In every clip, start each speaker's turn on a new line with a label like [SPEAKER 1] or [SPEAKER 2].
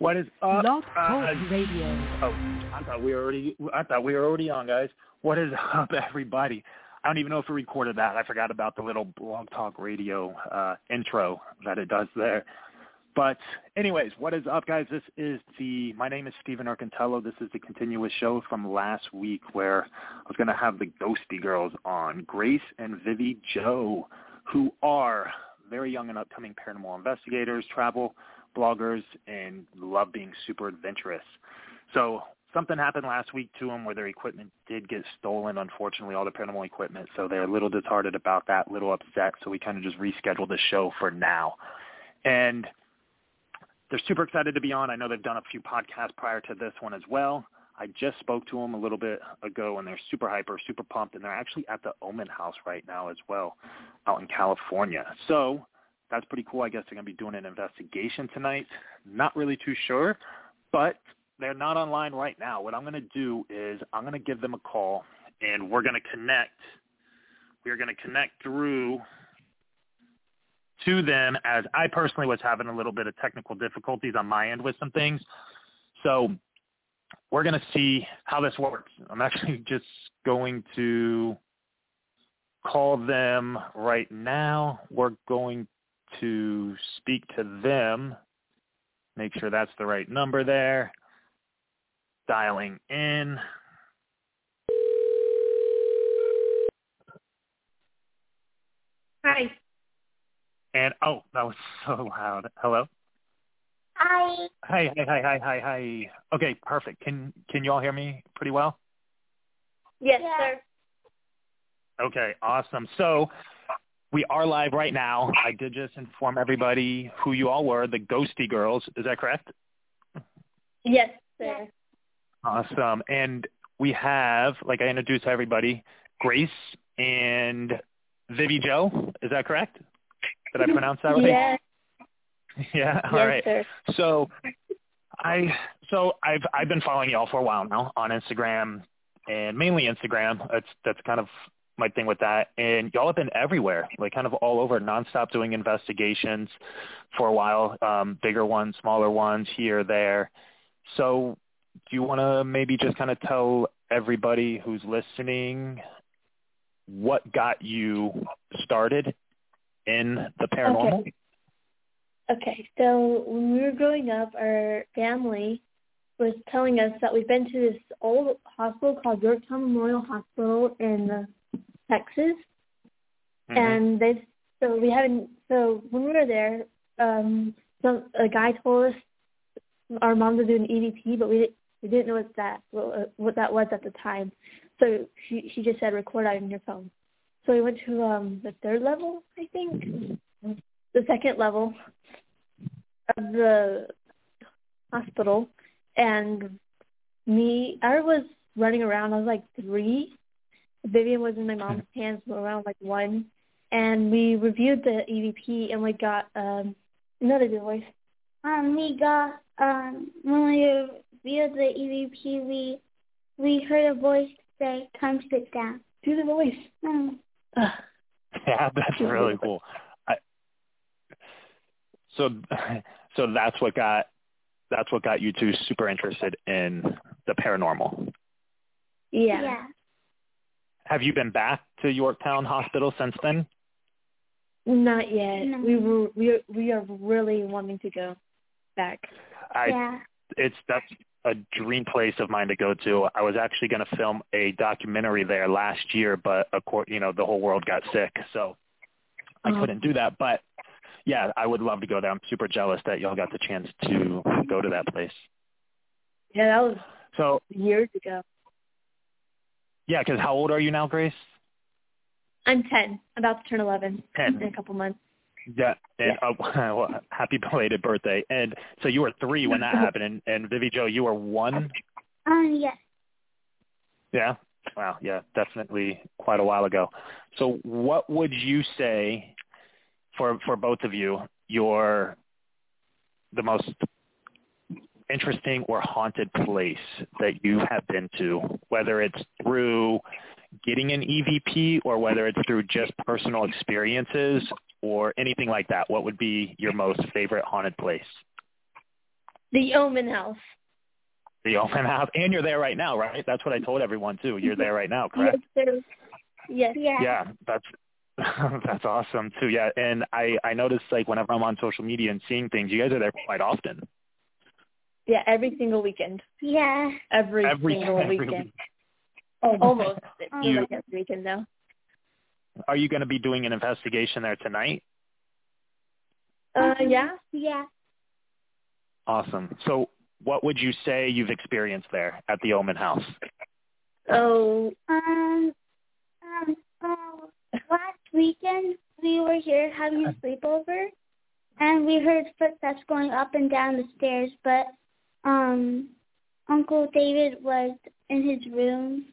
[SPEAKER 1] What is up?
[SPEAKER 2] Blog
[SPEAKER 1] Uh,
[SPEAKER 2] Talk Radio.
[SPEAKER 1] oh, I thought we were already. I thought we were already on, guys. What is up, everybody? I don't even know if we recorded that. I forgot about the little blog talk radio uh, intro that it does there. But anyways, what is up, guys? This is the. My name is Stephen Arcantello. This is the continuous show from last week where I was going to have the Ghosty Girlz on, Grace and Vivi Joe, who are very young and upcoming paranormal investigators, travel bloggers, and love being super adventurous. So something happened last week to them where their equipment did get stolen, unfortunately, all the paranormal equipment. So they're a little disheartened about that, a little upset. So we kind of just rescheduled the show for now. And they're super excited to be on. I know they've done a few podcasts prior to this one as well. I just spoke to them a little bit ago, and they're super hyper, super pumped, and they're actually at the Omen House right now as well, out in California. So that's pretty cool. I guess they're going to be doing an investigation tonight. Not really too sure, but they're not online right now. What I'm going to do is I'm going to give them a call, and we're going to connect. We're going to connect through to them as I personally was having a little bit of technical difficulties on my end with some things. So we're going to see how this works. I'm actually just going to call them right now. We're going to speak to them, make sure that's the right number there. Dialing in.
[SPEAKER 3] Hi.
[SPEAKER 1] And oh, that was so loud. Hello.
[SPEAKER 3] Hi.
[SPEAKER 1] Hi, hi, hi, hi, hi, hi. Okay, perfect. Can can you all hear me pretty well?
[SPEAKER 3] Yes,
[SPEAKER 4] Yeah.
[SPEAKER 3] sir.
[SPEAKER 1] Okay, awesome. So we are live right now. I did just inform everybody who you all were, the Ghosty Girlz. Is that correct?
[SPEAKER 3] Yes, sir.
[SPEAKER 1] Awesome. And we have, like I introduced everybody, Grace and Vivi Joe. Is that correct? Did I pronounce that right?
[SPEAKER 3] Yes,
[SPEAKER 1] Yeah. All
[SPEAKER 3] yes,
[SPEAKER 1] right.
[SPEAKER 3] sir.
[SPEAKER 1] So I so I've I've been following y'all for a while now on Instagram and mainly Instagram. That's that's kind of my thing with that. And y'all have been everywhere, like kind of all over, nonstop doing investigations for a while, um, bigger ones, smaller ones, here, there. So do you want to maybe just kind of tell everybody who's listening what got you started in the paranormal?
[SPEAKER 3] Okay. Okay, so when we were growing up, our family was telling us that we've been to this old hospital called Yorktown Memorial Hospital in uh, Texas,
[SPEAKER 1] Mhm.
[SPEAKER 3] and they so we haven't so when we were there, um, some a guy told us our mom was doing EVP, but we didn't we didn't know what that what, what that was at the time. So she she just said record out on your phone. So we went to um the third level, I think, the second level of the hospital, and me I was running around. I was like three. Vivian was in my mom's hands we were around like one, and we reviewed the EVP and we got um another good voice.
[SPEAKER 4] Um, we got um when we viewed the EVP, we we heard a voice say, "Come sit down."
[SPEAKER 3] Do the voice.
[SPEAKER 4] Um,
[SPEAKER 1] Yeah, that's really cool. I, so, so that's what got that's what got you two super interested in the paranormal.
[SPEAKER 3] Yeah.
[SPEAKER 4] yeah.
[SPEAKER 1] Have you been back to Yorktown Hospital since then?
[SPEAKER 3] Not yet.
[SPEAKER 4] No.
[SPEAKER 3] We were we are, we are really wanting to go back.
[SPEAKER 1] I,
[SPEAKER 4] yeah.
[SPEAKER 1] it's that's a dream place of mine to go to. I was actually going to film a documentary there last year, but of course, you know, the whole world got sick, so I
[SPEAKER 3] Oh.
[SPEAKER 1] couldn't do that. But yeah, I would love to go there. I'm super jealous that y'all got the chance to go to that place.
[SPEAKER 3] Yeah, that was
[SPEAKER 1] So
[SPEAKER 3] years ago.
[SPEAKER 1] Yeah, because how old are you now, Grace?
[SPEAKER 3] I'm ten, about to turn eleven
[SPEAKER 1] 10.
[SPEAKER 3] in a couple months.
[SPEAKER 1] Yeah, and uh, well, happy belated birthday. And so you were three when that happened, and, and Vivi Joe, you were one.
[SPEAKER 4] Um, yes.
[SPEAKER 1] Yeah. Wow. Yeah, definitely quite a while ago. So, what would you say for for both of you your the most interesting or haunted place that you have been to, whether it's through getting an EVP or whether it's through just personal experiences or anything like that? What would be your most favorite haunted place?
[SPEAKER 3] The Omen House.
[SPEAKER 1] The Omen House, and you're there right now, right? That's what I told everyone too. You're there right now, correct?
[SPEAKER 3] Yes, sir. Yes.
[SPEAKER 4] Yeah.
[SPEAKER 1] Yeah, that's that's awesome too. Yeah, and I I noticed like whenever I'm on social media and seeing things, you guys are there quite often.
[SPEAKER 3] Yeah, every single weekend.
[SPEAKER 4] Yeah.
[SPEAKER 3] Every,
[SPEAKER 1] Every
[SPEAKER 3] single
[SPEAKER 1] every
[SPEAKER 3] weekend.
[SPEAKER 1] week.
[SPEAKER 3] Almost. It
[SPEAKER 4] Um,
[SPEAKER 3] feels like every weekend now.
[SPEAKER 1] Are you going to be doing an investigation there tonight?
[SPEAKER 3] Uh, yeah.
[SPEAKER 4] Yeah.
[SPEAKER 1] Awesome. So, what would you say you've experienced there at the Omen House?
[SPEAKER 3] Oh,
[SPEAKER 4] Um. Um. Oh, last weekend we were here having a sleepover, and we heard footsteps going up and down the stairs. But um, Uncle David was in his room,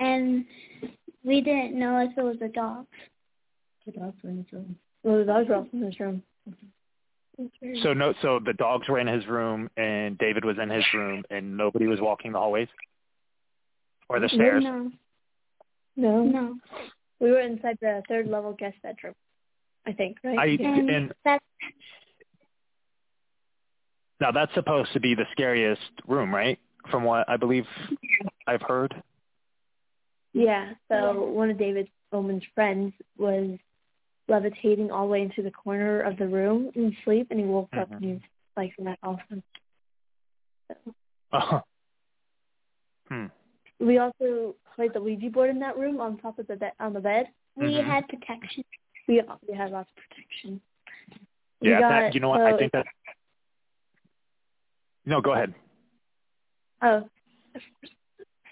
[SPEAKER 4] and we didn't know if it was a dog. The dogs were in his room.
[SPEAKER 3] well, the dogs were also in this room.
[SPEAKER 1] So no, so the dogs were in his room and David was in his room and nobody was walking the hallways or the stairs.
[SPEAKER 4] No.
[SPEAKER 3] No.
[SPEAKER 4] No.
[SPEAKER 3] We were inside the third level guest bedroom. I think, right?
[SPEAKER 1] I
[SPEAKER 3] yeah.
[SPEAKER 4] And
[SPEAKER 1] and
[SPEAKER 4] that's
[SPEAKER 1] now that's supposed to be the scariest room, right? From what I believe I've heard.
[SPEAKER 3] Yeah. So one of David Bowman's friends was levitating all the way into the corner of the room in sleep, and he woke up
[SPEAKER 1] Mhm.
[SPEAKER 3] and he was like that also. So
[SPEAKER 1] Oh. Hmm.
[SPEAKER 3] we also played the Ouija board in that room on top of the bed on the bed.
[SPEAKER 4] we
[SPEAKER 1] Mhm.
[SPEAKER 4] had protection.
[SPEAKER 3] We we had lots of protection. We
[SPEAKER 1] Yeah,
[SPEAKER 3] got,
[SPEAKER 1] that, you know what? I think that. No, go ahead.
[SPEAKER 3] Oh,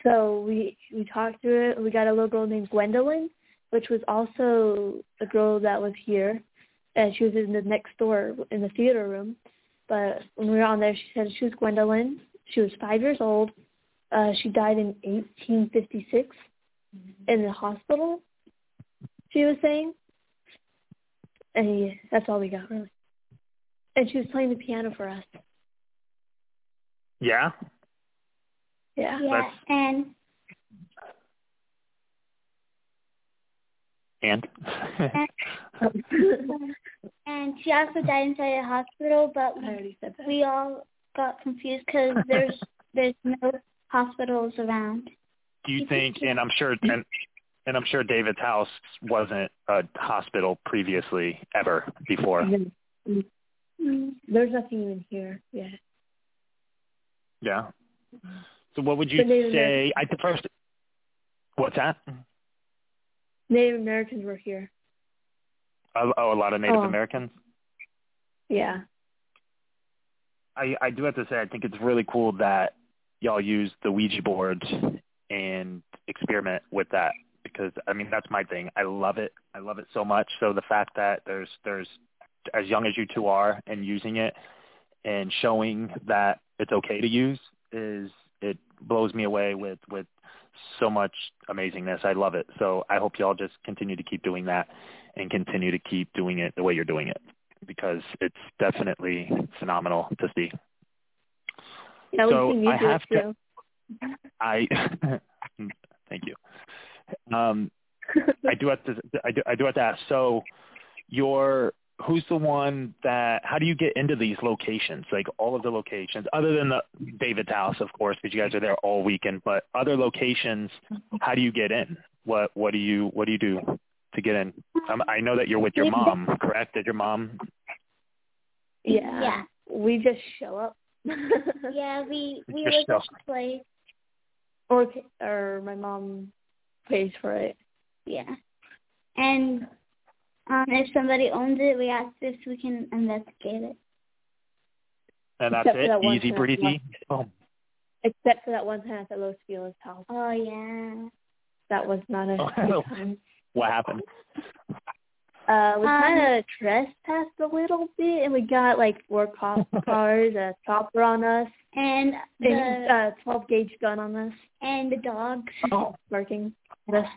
[SPEAKER 3] so we we talked through it. We got a little girl named Gwendolyn, which was also a girl that was here, and she was in the next door in the theater room. But when we were on there, she said she was Gwendolyn. She was five years old. Uh, she died in 1856 in the hospital. She was saying, and yeah, that's all we got really. And she was playing the piano for us.
[SPEAKER 1] Yeah.
[SPEAKER 3] Yeah.
[SPEAKER 4] Yeah,
[SPEAKER 1] That's-
[SPEAKER 4] and
[SPEAKER 1] And.
[SPEAKER 4] and she also died inside a hospital, but
[SPEAKER 3] I already said that.
[SPEAKER 4] we all got confused because there's there's no hospitals around.
[SPEAKER 1] Do you think? And I'm sure. And, and I'm sure David's house wasn't a hospital previously ever before.
[SPEAKER 4] Mm.
[SPEAKER 3] There's nothing even here yet.
[SPEAKER 1] Yeah. So what would you
[SPEAKER 3] Native
[SPEAKER 1] say? I the first. What's that?
[SPEAKER 3] Native Americans were here.
[SPEAKER 1] Oh, oh, a lot of Native
[SPEAKER 3] Oh.
[SPEAKER 1] Americans.
[SPEAKER 3] Yeah.
[SPEAKER 1] I I do have to say I think it's really cool that y'all use the Ouija board and experiment with that because I mean that's my thing. I love it. I love it so much. So the fact that there's there's as young as you two are and using it and showing that it's okay to use is it blows me away with with so much amazingness. I love it. So I hope y'all just continue to keep doing that and continue to keep doing it the way you're doing it because it's definitely phenomenal to see. So,
[SPEAKER 3] we've seen you
[SPEAKER 1] I have to-
[SPEAKER 3] too.
[SPEAKER 1] I thank you. Um, I do have to I do I do have to ask. So, your who's the one that? How do you get into these locations? Like all of the locations, other than the David's house, of course, because you guys are there all weekend. But other locations, how do you get in? What what do you what do you do to get in? Um, I know that you're with your mom, correct? Did your mom?
[SPEAKER 3] yeah.
[SPEAKER 4] Yeah.
[SPEAKER 3] We just show up.
[SPEAKER 4] Yeah, we we
[SPEAKER 1] Just
[SPEAKER 4] were
[SPEAKER 1] so-
[SPEAKER 4] just play.
[SPEAKER 3] Or or my mom pays for it.
[SPEAKER 4] Yeah, and um, if somebody owns it, we ask if we can investigate it.
[SPEAKER 1] And that's
[SPEAKER 3] Except
[SPEAKER 1] it.
[SPEAKER 3] that
[SPEAKER 1] Easy breezy. Oh,
[SPEAKER 3] Except for that one time at the Los Feliz house.
[SPEAKER 4] Oh yeah.
[SPEAKER 3] That was not a
[SPEAKER 1] Oh.
[SPEAKER 3] good time.
[SPEAKER 1] what happened?
[SPEAKER 3] Uh, we
[SPEAKER 4] Um,
[SPEAKER 3] kind of trespassed a little bit, and we got like four cop cars, a chopper on us,
[SPEAKER 4] And
[SPEAKER 3] and
[SPEAKER 4] the
[SPEAKER 3] a 12 gauge gun on us,
[SPEAKER 4] and the dogs.
[SPEAKER 1] Oh.
[SPEAKER 3] working at us.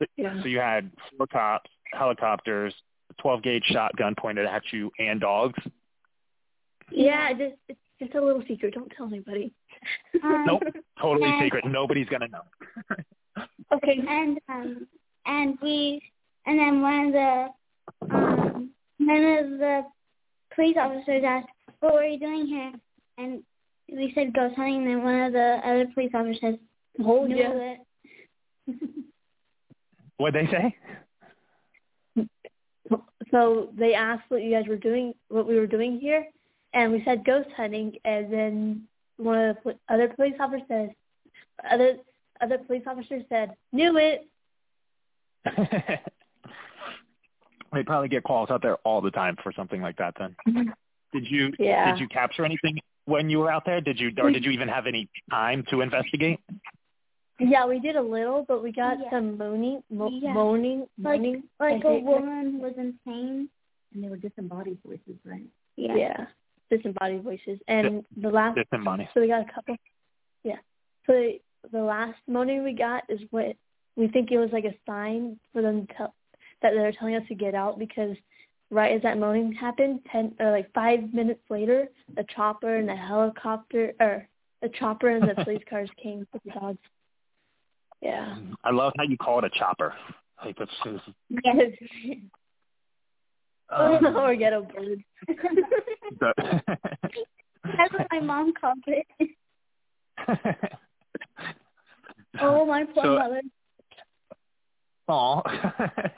[SPEAKER 1] So-
[SPEAKER 3] Yeah.
[SPEAKER 1] So you had four cops, helicopters, 12 gauge shotgun pointed at you, and dogs.
[SPEAKER 3] Yeah, just it's just a little secret. Don't tell anybody.
[SPEAKER 4] Um,
[SPEAKER 1] Nope, totally
[SPEAKER 4] And-
[SPEAKER 1] secret. Nobody's gonna know.
[SPEAKER 3] Okay.
[SPEAKER 4] And um and we and then one of the um one of the police officers asked, "What were you doing here?" and we said ghost hunting, and then one of the other police officers says,
[SPEAKER 3] Hold
[SPEAKER 4] "Knew
[SPEAKER 3] yeah.
[SPEAKER 4] it."
[SPEAKER 1] What'd they say?
[SPEAKER 3] So they asked what you guys were doing, what we were doing here, and we said ghost hunting, and then one of the other police officers says, other other police officers said, knew it.
[SPEAKER 1] they probably get calls out there all the time for something like that. Then mm-hmm. did you
[SPEAKER 3] Yeah.
[SPEAKER 1] did you capture anything when you were out there? Did you or did you even have any time to investigate?
[SPEAKER 3] Yeah, we did a little, but we got
[SPEAKER 4] Yeah.
[SPEAKER 3] some moaning, mo-
[SPEAKER 4] Yeah.
[SPEAKER 3] moaning,
[SPEAKER 4] Like-
[SPEAKER 3] moaning.
[SPEAKER 4] Like
[SPEAKER 3] I
[SPEAKER 4] a
[SPEAKER 3] think-
[SPEAKER 4] woman was insane.
[SPEAKER 2] And they were disembodied voices, right?
[SPEAKER 4] Yeah.
[SPEAKER 3] Yeah, disembodied voices, and the last
[SPEAKER 1] This and money.
[SPEAKER 3] So we got a couple. Yeah. So the, the last moaning we got is what we think it was like a sign for them to tell that they're telling us to get out because right as that moaning happened, ten or like five minutes later, a chopper and a helicopter or a chopper and the police cars came with the dogs. Yeah.
[SPEAKER 1] I love how you call it a chopper. Like that's just, um,
[SPEAKER 3] or ghetto bird.
[SPEAKER 4] That's what my mom called it. Oh, my poor
[SPEAKER 1] So-
[SPEAKER 4] mother.
[SPEAKER 1] Aw.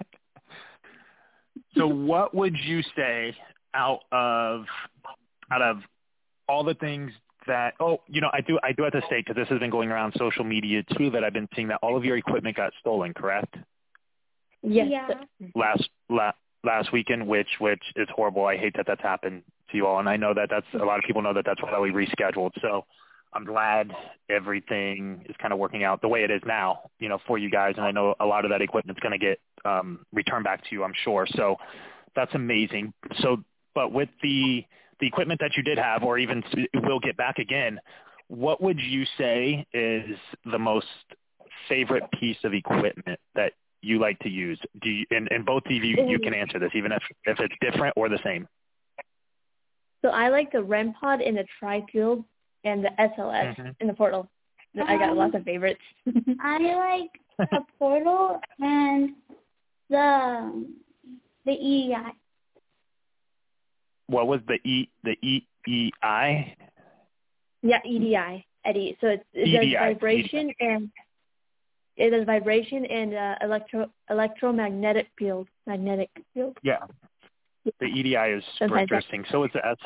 [SPEAKER 1] so what would you say out of out of all the things that oh you know I do I do have to say because this has been going around social media too that I've been seeing that all of your equipment got stolen correct
[SPEAKER 3] Yes.
[SPEAKER 4] Yeah.
[SPEAKER 1] last la, last weekend which which is horrible I hate that that's happened to you all and I know that that's a lot of people know that that's why we rescheduled so I'm glad everything is kind of working out the way it is now, you know, for you guys. And I know a lot of that equipment's going to get um, returned back to you, I'm sure. So that's amazing. So, but with the the equipment that you did have, or even s- will get back again, what would you say is the most favorite piece of equipment that you like to use? Do you, and, and both of you, you can answer this, even if if it's different or the same.
[SPEAKER 3] So I like the REM pod and the tri-field and the SLS
[SPEAKER 1] Mhm.
[SPEAKER 3] in the portal. I got
[SPEAKER 4] Um,
[SPEAKER 3] lots of favorites.
[SPEAKER 4] I like the portal and the the E EI.
[SPEAKER 1] What was the E the E E I?
[SPEAKER 3] Yeah, EDI, Eddie. So it's, it
[SPEAKER 1] EDI,
[SPEAKER 3] does vibration and it does vibration and uh, electro electromagnetic field, magnetic field.
[SPEAKER 1] Yeah. The EDI is super interesting. So it's a S,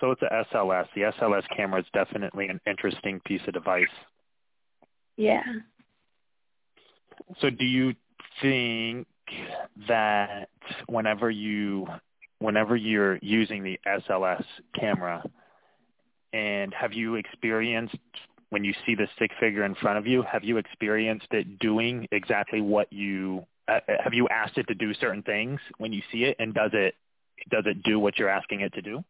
[SPEAKER 1] so it's a SLS. The SLS camera is definitely an interesting piece of device.
[SPEAKER 3] Yeah.
[SPEAKER 1] So do you think that whenever you whenever you're using the SLS camera and have you experienced when you see the stick figure in front of you, have you experienced it doing exactly what you uh, have you asked it to do certain things when you see it and does it does it do what you're asking it to do?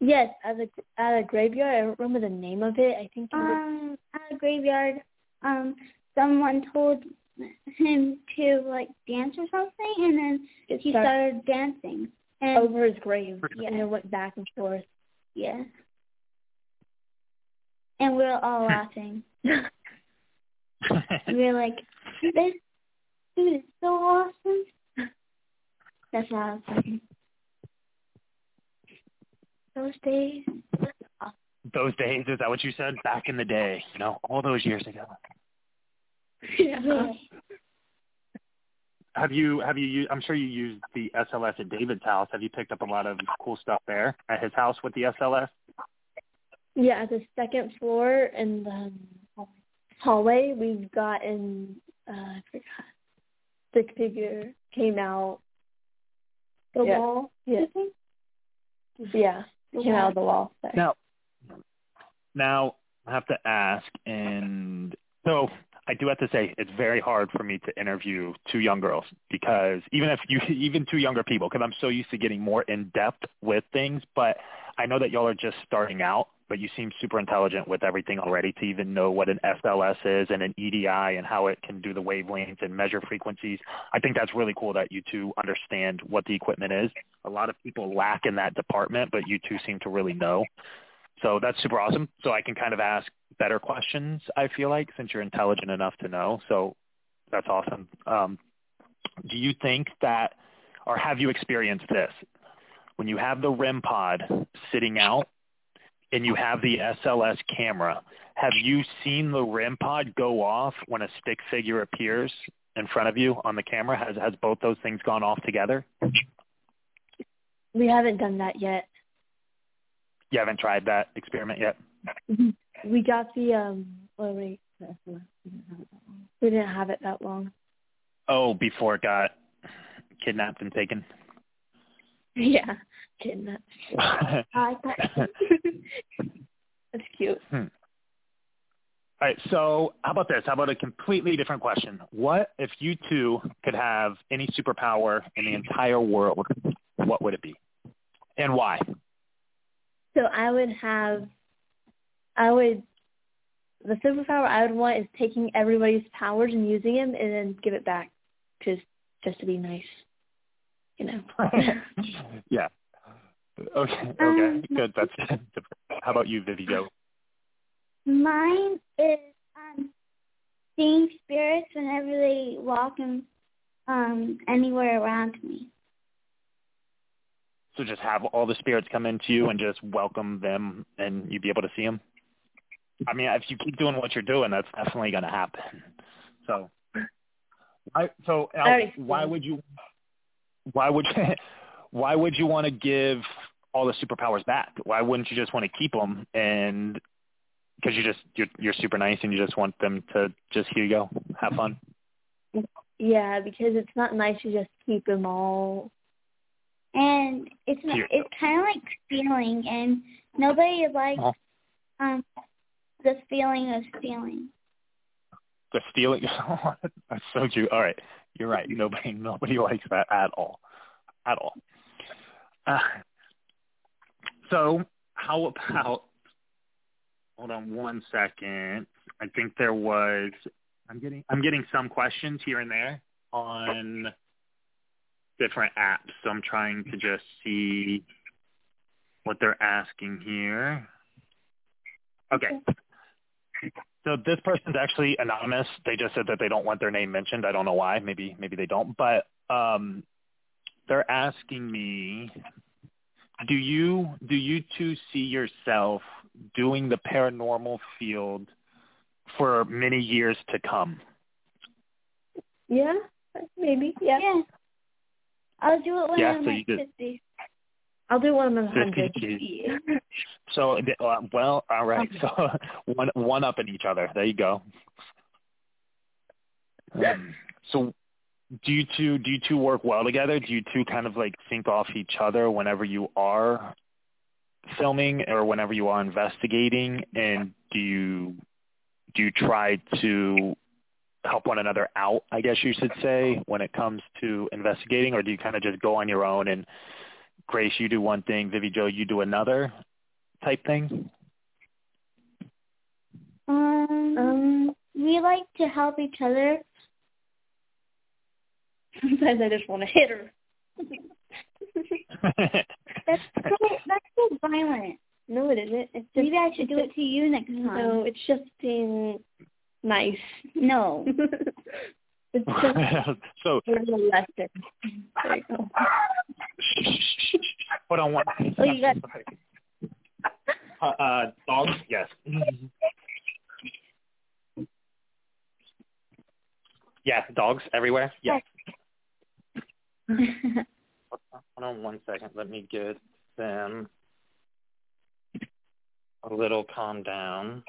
[SPEAKER 3] Yes, at a at a graveyard. I don't remember the name of it. I think it was,
[SPEAKER 4] Um, at a graveyard, um, someone told him to like dance or something, and then he
[SPEAKER 3] started
[SPEAKER 4] started dancing. And
[SPEAKER 3] over his grave,
[SPEAKER 4] Yeah.
[SPEAKER 3] and it went back and forth.
[SPEAKER 4] yeah, and we were all laughing. We were like, "This dude is so awesome." That's what I was thinking. Those days.
[SPEAKER 1] those days, is that what you said? Back in the day, you know, all those years ago.
[SPEAKER 4] Yeah.
[SPEAKER 1] Have you have you used, I'm sure you used the SLS at David's house. Have you picked up a lot of cool stuff there at his house with the SLS?
[SPEAKER 3] Yeah, at the second floor in the hallway, we've gotten uh, I forgot. Stick figure came out.
[SPEAKER 4] The
[SPEAKER 3] Yeah.
[SPEAKER 4] wall.
[SPEAKER 3] Yeah, yeah,
[SPEAKER 4] The
[SPEAKER 3] came
[SPEAKER 4] wall.
[SPEAKER 3] out of the wall. Sorry.
[SPEAKER 1] Now, now I have to ask, and so I do have to say it's very hard for me to interview two young girls because even if you, even two younger people, because I'm so used to getting more in depth with things, but I know that y'all are just starting out, but you seem super intelligent with everything already to even know what an SLS is and an EDI and how it can do the wavelengths and measure frequencies. I think that's really cool that you two understand what the equipment is. A lot of people lack in that department, but you two seem to really know. So that's super awesome. So I can kind of ask better questions, I feel like, since you're intelligent enough to know. So that's awesome. Um, do you think that, or have you experienced this? When you have the REM pod sitting out, and you have the SLS camera, have you seen the REM pod go off when a stick figure appears in front of you on the camera? Has has both those things gone off together?
[SPEAKER 3] We haven't done that yet.
[SPEAKER 1] You haven't tried that experiment yet.
[SPEAKER 3] We got the um. Oh wait, we didn't have it that long.
[SPEAKER 1] Oh, before it got kidnapped and taken.
[SPEAKER 3] Yeah, kidnapped.
[SPEAKER 4] I thought
[SPEAKER 3] That's cute.
[SPEAKER 1] Hmm. All right, so how about this? How about a completely different question? What if you two could have any superpower in the entire world? What would it be, and why?
[SPEAKER 3] So I would have, I would, the superpower I would want is taking everybody's powers and using them and then give it back, just just to be nice, you know.
[SPEAKER 1] yeah. Okay. Okay.
[SPEAKER 4] Um,
[SPEAKER 1] Good. That's. How about you, Vivi? Go.
[SPEAKER 4] mine is um seeing spirits whenever they walk in um anywhere around me.
[SPEAKER 1] So just have all the spirits come into you and just welcome them, and you'd be able to see them. I mean, if you keep doing what you're doing, that's definitely going to happen. So, I so Al, why would you? Why would you? Why would you want to give all the superpowers back? Why wouldn't you just want to keep them and because you just you're you're super nice and you just want them to just here you go, have fun.
[SPEAKER 3] yeah, because it's not nice to just keep them all.
[SPEAKER 4] And it's not, it's kind of like stealing, and nobody likes
[SPEAKER 1] Oh.
[SPEAKER 4] um the feeling of stealing.
[SPEAKER 1] The stealing that's so true. All right. You're right. Nobody nobody likes that at all. At all. Uh, so how about hold on one second. I think there was I'm getting I'm getting some questions here and there on different apps. So I'm trying to just see what they're asking here. Okay. So this person's actually anonymous. They just said that they don't want their name mentioned. I don't know why. Maybe maybe they don't. But um, they're asking me, do you do you two see yourself doing the paranormal field for many years to come?
[SPEAKER 3] Yeah, maybe. Yeah,
[SPEAKER 4] Yeah. I'll do it when
[SPEAKER 1] Yeah,
[SPEAKER 4] I'm
[SPEAKER 1] so
[SPEAKER 4] like
[SPEAKER 1] you did-
[SPEAKER 3] fifty. I'll do one of hundred.
[SPEAKER 1] So uh, well, all right. So one one up in each other. There you go. Um, so do you two do you two work well together? Do you two kind of like sync off each other whenever you are filming or whenever you are investigating? And do you do you try to help one another out? I guess you should say when it comes to investigating, or do you kind of just go on your own and Grace, you do one thing, Vivi Joe, you do another type thing?
[SPEAKER 4] Um,
[SPEAKER 3] Um,
[SPEAKER 4] we like to help each other.
[SPEAKER 3] sometimes I just want to hit her.
[SPEAKER 4] That's so that's so violent.
[SPEAKER 3] no, it isn't. It's just
[SPEAKER 4] Maybe I should do it to you next time.
[SPEAKER 3] no. It's just being nice.
[SPEAKER 4] No.
[SPEAKER 1] so
[SPEAKER 3] a little lesser. There you go.
[SPEAKER 1] hold on one.
[SPEAKER 3] Oh, you got-
[SPEAKER 1] uh, uh, dogs? Yes. Yeah, dogs everywhere. Yes. Hold on one second. Let me get them a little calm down.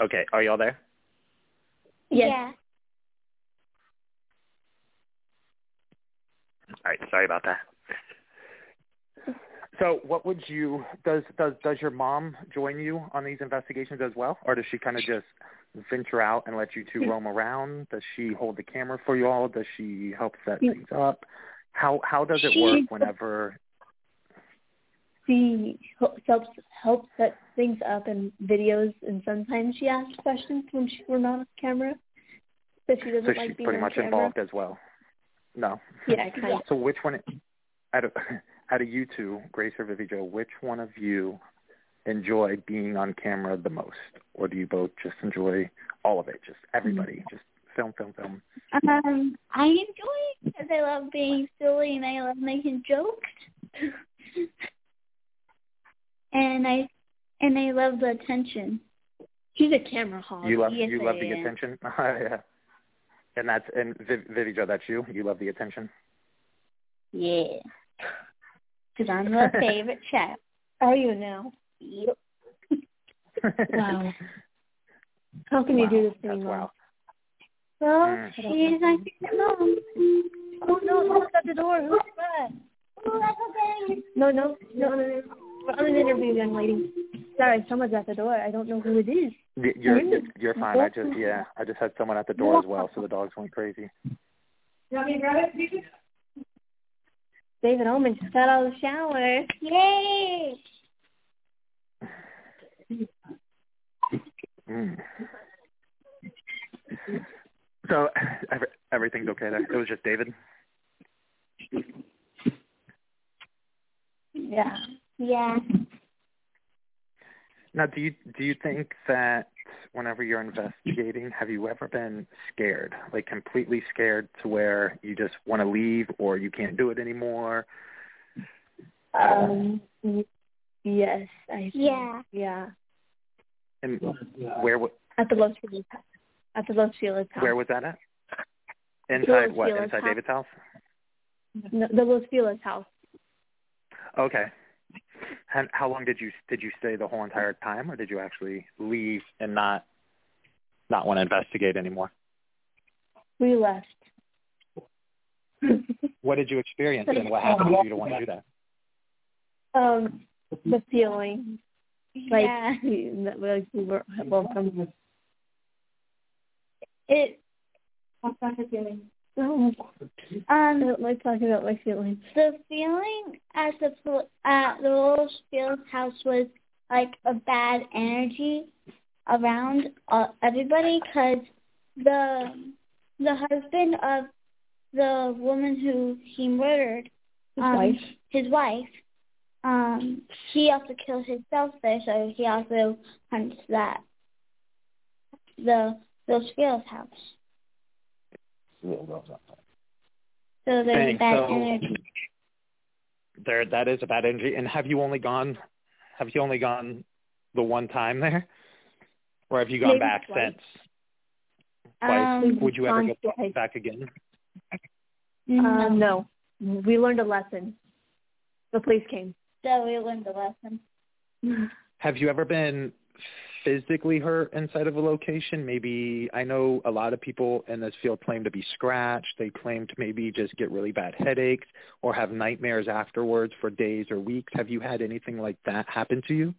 [SPEAKER 1] Okay, are y'all there?
[SPEAKER 3] Yes.
[SPEAKER 4] Yeah.
[SPEAKER 1] All right, sorry about that. So, what would you does does does your mom join you on these investigations as well, or does she kind of just venture out and let you two roam around? Does she hold the camera for you all? Does she help set mm. things up? How how does it work whenever?
[SPEAKER 3] She helps helps set things up in videos, and sometimes she asks questions when she, we're not on camera. So she doesn't
[SPEAKER 1] So
[SPEAKER 3] like
[SPEAKER 1] she's
[SPEAKER 3] being
[SPEAKER 1] pretty much
[SPEAKER 3] camera.
[SPEAKER 1] involved as well. No.
[SPEAKER 3] Yeah, kind of.
[SPEAKER 1] So which one out of out of you two, Grace or Vivi Joe, which one of you enjoy being on camera the most, or do you both just enjoy all of it? Just everybody, just film, film, film.
[SPEAKER 4] Um, I enjoy because I love being silly and I love making jokes. and I and I love the attention.
[SPEAKER 3] He's a camera hog.
[SPEAKER 1] You love
[SPEAKER 4] yes,
[SPEAKER 1] you
[SPEAKER 4] I
[SPEAKER 1] love the
[SPEAKER 4] am.
[SPEAKER 1] attention. yeah. And that's and Viv, Vivi Joe, that's you. You love the attention.
[SPEAKER 4] Yeah. Because I'm the favorite child.
[SPEAKER 3] Are you now?
[SPEAKER 4] Yep.
[SPEAKER 3] Wow. How can you do this
[SPEAKER 1] That's
[SPEAKER 3] thing, Mom?
[SPEAKER 1] wow.
[SPEAKER 4] Well,
[SPEAKER 1] Mm.
[SPEAKER 4] she's my favorite mom.
[SPEAKER 3] Oh no, Who's at the door. Who's that?
[SPEAKER 4] Oh, that's okay.
[SPEAKER 3] No, no, no, no, no. We're on an interview, young lady. Sorry, someone's at the door. I don't know who it is.
[SPEAKER 1] You're you're fine. I just yeah, I just had someone at the door as well, so the dogs went crazy.
[SPEAKER 3] David Omen just got out of the shower.
[SPEAKER 4] Yay!
[SPEAKER 1] Mm. So every, everything's okay there. It was just David.
[SPEAKER 3] Yeah.
[SPEAKER 4] Yeah.
[SPEAKER 1] Now, do you do you think that whenever you're investigating, have you ever been scared, like completely scared to where you just want to leave or you can't do it anymore?
[SPEAKER 3] Um. Yes, I. think.
[SPEAKER 4] Yeah.
[SPEAKER 3] Yeah.
[SPEAKER 1] And where wa-
[SPEAKER 3] At the Los Feliz house. At the Los Feliz house.
[SPEAKER 1] where was that at? Inside what?
[SPEAKER 3] Feliz
[SPEAKER 1] Inside
[SPEAKER 3] house.
[SPEAKER 1] David's house?
[SPEAKER 3] No, the Los Feliz house.
[SPEAKER 1] Okay. And how long did you did you stay the whole entire time, or did you actually leave and not not want to investigate anymore?
[SPEAKER 3] We left.
[SPEAKER 1] What did you experience, and what happened for you to want to do that?
[SPEAKER 3] um, the feeling like
[SPEAKER 4] yeah.
[SPEAKER 3] we, that we, like we were welcome.
[SPEAKER 4] It
[SPEAKER 3] What's that feeling? Oh,
[SPEAKER 4] um
[SPEAKER 3] I don't like talking about my feelings.
[SPEAKER 4] the feeling at the at the Rose Field house was like a bad energy around uh, everybody because the the husband of the woman who he murdered,
[SPEAKER 3] His
[SPEAKER 4] um,
[SPEAKER 3] wife.
[SPEAKER 4] his wife, um, he also killed himself there, so he also hunts that the Rose Field house. So there's
[SPEAKER 1] Dang,
[SPEAKER 4] bad
[SPEAKER 1] so-
[SPEAKER 4] energy.
[SPEAKER 1] There, that is a bad energy. And have you only gone? Have you only gone the one time there, or have you gone
[SPEAKER 3] Maybe
[SPEAKER 1] back
[SPEAKER 3] twice.
[SPEAKER 1] since? Twice.
[SPEAKER 4] Um,
[SPEAKER 1] Would you ever go
[SPEAKER 3] twice.
[SPEAKER 1] back again?
[SPEAKER 3] Uh, no, we learned a lesson. The police came.
[SPEAKER 4] So we learned the lesson.
[SPEAKER 1] Have you ever been physically hurt inside of a location? Maybe I know a lot of people in this field claim to be scratched. They claim to maybe just get really bad headaches or have nightmares afterwards for days or weeks. Have you had anything like that happen to you?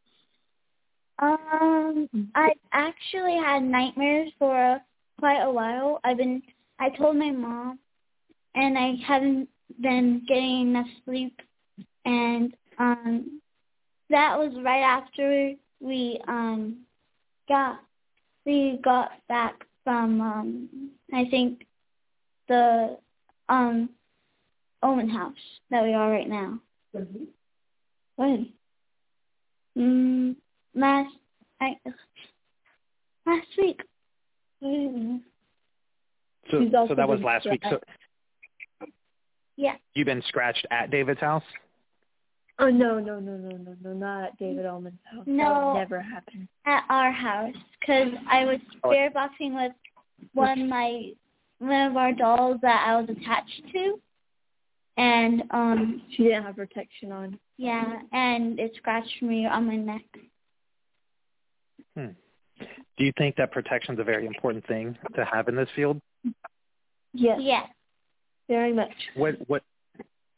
[SPEAKER 4] Um, I actually had nightmares for quite a while. I've been, I told my mom, and I haven't been getting enough sleep, and um, that was right after we um got we got back from um I think the um Omen house that we are right now. When? Mm, last I last week. Mm,
[SPEAKER 1] So, so that was last week. So
[SPEAKER 4] Yeah.
[SPEAKER 1] you've been scratched at David's house?
[SPEAKER 3] Oh no, no, no, no, no, no, not David Ullman's house.
[SPEAKER 4] No.
[SPEAKER 3] would never happened
[SPEAKER 4] at our house because I was
[SPEAKER 1] Oh.
[SPEAKER 4] spirit boxing with one of my one of our dolls that I was attached to, and um
[SPEAKER 3] She didn't have protection on.
[SPEAKER 4] yeah, and it scratched me on my neck.
[SPEAKER 1] Hmm. Do you think that protection is a very important thing to have in this field?
[SPEAKER 3] Yes,
[SPEAKER 4] Yes.
[SPEAKER 3] very much.
[SPEAKER 1] What what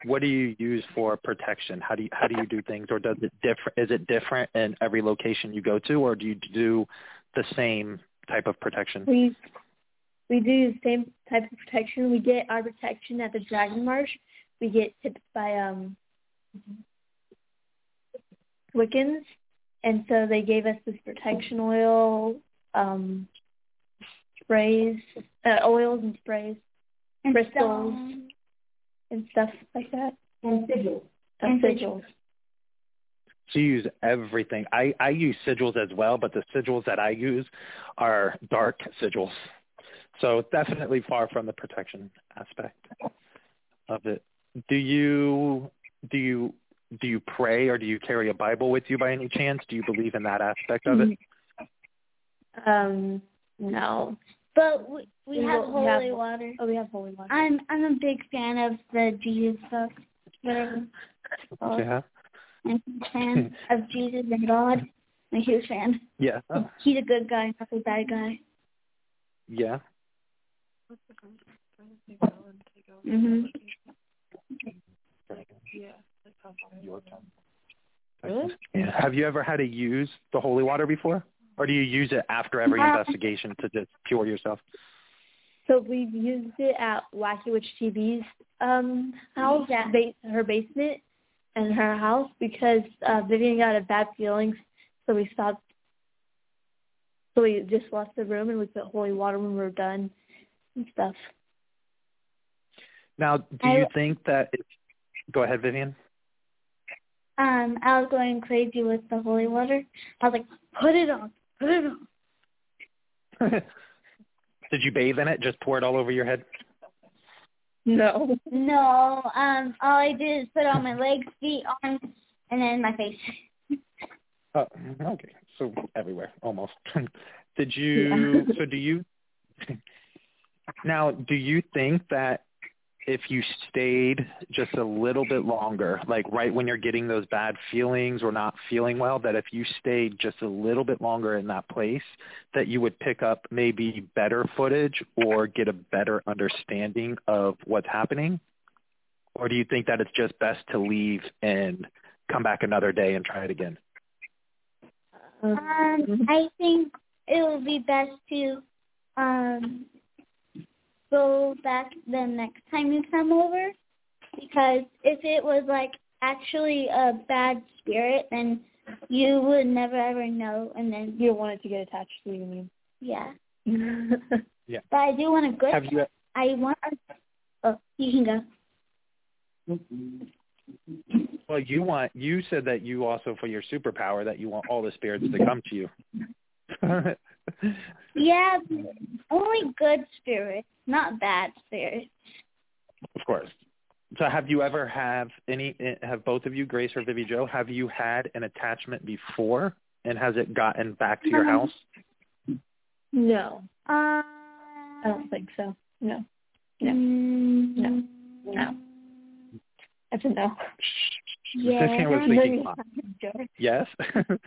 [SPEAKER 1] what do you use for protection? How do you how do you do things, or does it differ? Is it different in every location you go to, or do you do the same type of protection?
[SPEAKER 3] We we do the same type of protection. We get our protection at the Dragon Marsh. We get tipped by um Wiccans, and so they gave us this protection oil, um, sprays, uh, oils and sprays,
[SPEAKER 4] And
[SPEAKER 3] Crystals.
[SPEAKER 4] stones.
[SPEAKER 3] And stuff like that. And sigils.
[SPEAKER 4] And
[SPEAKER 3] sigils.
[SPEAKER 1] So you use everything. I I use sigils as well, but the sigils that I use are dark sigils. So definitely far from the protection aspect. of it. Do you do you do you pray or do you carry a Bible with you by any chance? Do you believe in that aspect of it?
[SPEAKER 3] Um, no.
[SPEAKER 4] But we we
[SPEAKER 3] We
[SPEAKER 4] have
[SPEAKER 3] will- we have-
[SPEAKER 4] holy water.
[SPEAKER 3] Oh, we have holy water.
[SPEAKER 4] I'm I'm a big fan of the Jesus stuff. Whatever.
[SPEAKER 1] Yeah.
[SPEAKER 4] I'm a fan of Jesus and God. I'm a huge fan.
[SPEAKER 1] Yeah.
[SPEAKER 4] He's a good guy, not a bad guy.
[SPEAKER 1] yeah.
[SPEAKER 4] Mhm. Yeah.
[SPEAKER 3] Really?
[SPEAKER 1] Yeah. Have you ever had to use the holy water before? Or do you use it after every
[SPEAKER 4] Uh,
[SPEAKER 1] investigation to just cure yourself?
[SPEAKER 3] So we've used it at Wacky Witch TV's um house,
[SPEAKER 4] Yeah.
[SPEAKER 3] ba- her basement, and her house because uh, Vivian got a bad feeling, so we stopped. So we just left the room and we put holy water when we were done and stuff.
[SPEAKER 1] Now, do
[SPEAKER 4] I-
[SPEAKER 1] you think that if, go ahead, Vivian?
[SPEAKER 4] Um, I was going crazy with the holy water. I was like, put it on, put it on.
[SPEAKER 1] Did you bathe in it? Just pour it all over your head?
[SPEAKER 3] No.
[SPEAKER 4] No, um, all I did is put on my legs, feet, arms, and then my face.
[SPEAKER 1] Oh, okay. So everywhere, almost. Did you? So do you? Now, do you think that if you stayed just a little bit longer, like right when you're getting those bad feelings or not feeling well, that if you stayed just a little bit longer in that place, that you would pick up maybe better footage or get a better understanding of what's happening? Or do you think that it's just best to leave and come back another day and try it again?
[SPEAKER 4] Um, I think it would be best to um go back the next time you come over because if it was like actually a bad spirit then you would never ever know and then
[SPEAKER 3] you don't want it to get attached to you, you
[SPEAKER 4] yeah.
[SPEAKER 3] mean?
[SPEAKER 4] But I do want a good
[SPEAKER 1] Have you?
[SPEAKER 4] I want a oh you can go.
[SPEAKER 1] Well, you want you said that you also for your superpower that you want all the spirits to come to you.
[SPEAKER 4] Yeah, only good spirits, not bad spirits.
[SPEAKER 1] of course. So have you ever have any have both of you Grace or Vivi Joe have you had an attachment before and has it gotten back to your
[SPEAKER 4] Um,
[SPEAKER 1] house?
[SPEAKER 3] no,
[SPEAKER 4] Uh,
[SPEAKER 3] I don't think so. No, no.
[SPEAKER 4] Mm,
[SPEAKER 3] No. No. that's a no.
[SPEAKER 4] Yeah.
[SPEAKER 1] Vivian was thinking yes.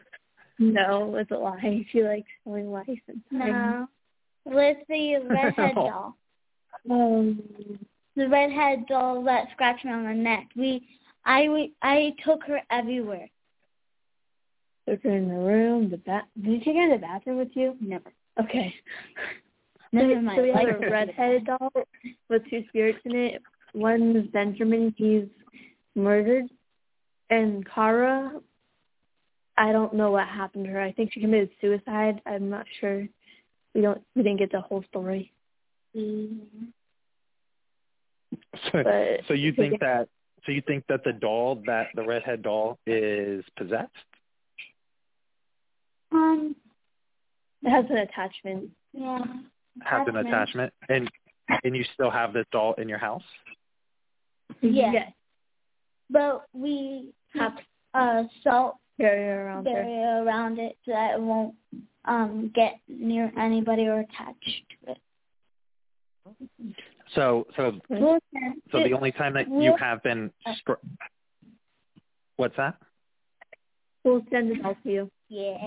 [SPEAKER 3] no, it's a lie. She likes telling lies. and
[SPEAKER 4] No. With the redhead doll.
[SPEAKER 3] Um,
[SPEAKER 4] The redhead doll that scratched me on the neck. We I we, I took her everywhere.
[SPEAKER 3] took her in the room. The bat. Did you take her in the bathroom with you?
[SPEAKER 4] Never.
[SPEAKER 3] Okay.
[SPEAKER 4] Never
[SPEAKER 3] so,
[SPEAKER 4] in
[SPEAKER 3] so we have a redheaded doll with two spirits in it. One's Benjamin. He's murdered, and Kara. I don't know what happened to her. I think she committed suicide. I'm not sure. We don't. We didn't get the whole story.
[SPEAKER 1] so,
[SPEAKER 3] But
[SPEAKER 1] so you think that so you think that the doll that the redhead doll is possessed?
[SPEAKER 4] Um
[SPEAKER 3] it has an attachment.
[SPEAKER 4] yeah.
[SPEAKER 1] Has an
[SPEAKER 4] Attachment.
[SPEAKER 1] attachment and and you still have this doll in your house?
[SPEAKER 4] Yeah.
[SPEAKER 3] Yes.
[SPEAKER 4] But we have uh salt
[SPEAKER 3] Carry her around her.
[SPEAKER 4] barrier around it so that it won't um get near anybody or attached to it.
[SPEAKER 1] So so
[SPEAKER 4] We'll
[SPEAKER 1] so the only time that you have been str- What's that?
[SPEAKER 3] We'll send it out to you.
[SPEAKER 4] yeah.